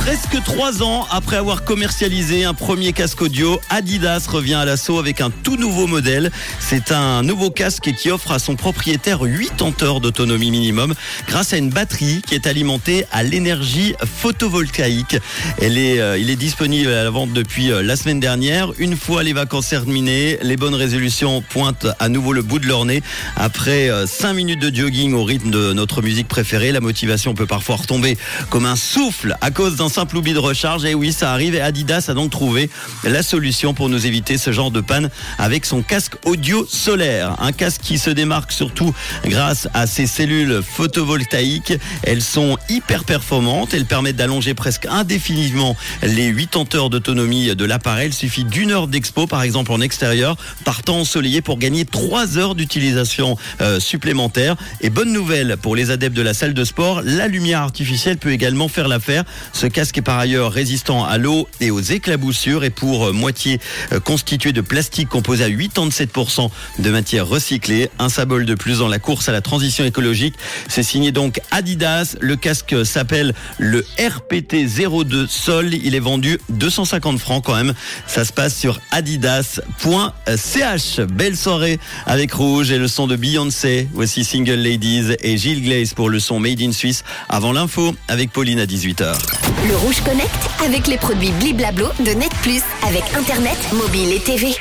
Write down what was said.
Presque trois ans après avoir commercialisé un premier casque audio, Adidas revient à l'assaut avec un tout nouveau modèle. C'est un nouveau casque qui offre à son propriétaire 80 heures d'autonomie minimum grâce à une batterie qui est alimentée à l'énergie photovoltaïque. Elle est, euh, il est disponible à la vente depuis euh, la semaine dernière. Une fois les vacances terminées, les bonnes résolutions pointent à nouveau le bout de leur nez. Après 5 minutes de jogging au rythme de notre musique préférée, la motivation peut parfois retomber comme un souffle à cause d'un simple oubli de recharge. Et oui, ça arrive. Et Adidas a donc trouvé la solution pour nous éviter ce genre de panne avec son casque audio solaire. Un casque qui se démarque surtout grâce à ses cellules photovoltaïques. Elles sont hyper performantes. Elles permettent d'allonger presque indéfiniment les 80 heures d'autonomie de l'appareil. Il suffit d'une heure d'expo, par exemple en extérieur, par temps ensoleillé pour gagner 3 heures d'utilisation euh, supplémentaire. Et bonne nouvelle pour les adeptes de la salle de sport, la lumière artificielle peut également faire l'affaire. Ce casque est par ailleurs résistant à l'eau et aux éclaboussures et pour euh, moitié euh, constitué de plastique composé à 87% de matière recyclée. Un symbole de plus dans la course à la transition écologique. C'est signé donc Adidas. Le casque s'appelle le RPT 02 Sol. Il est vendu 250 francs quand même. Ça se passe sur adidas.ch. Belle soirée avec Rouge et le son de Beyoncé. Voici Single Ladies et Gilles Glaze pour le son Made in Suisse. Avant l'info avec Pauline à 18h. Le Rouge Connect avec les produits Bliblablo de Net Plus avec Internet, mobile et TV.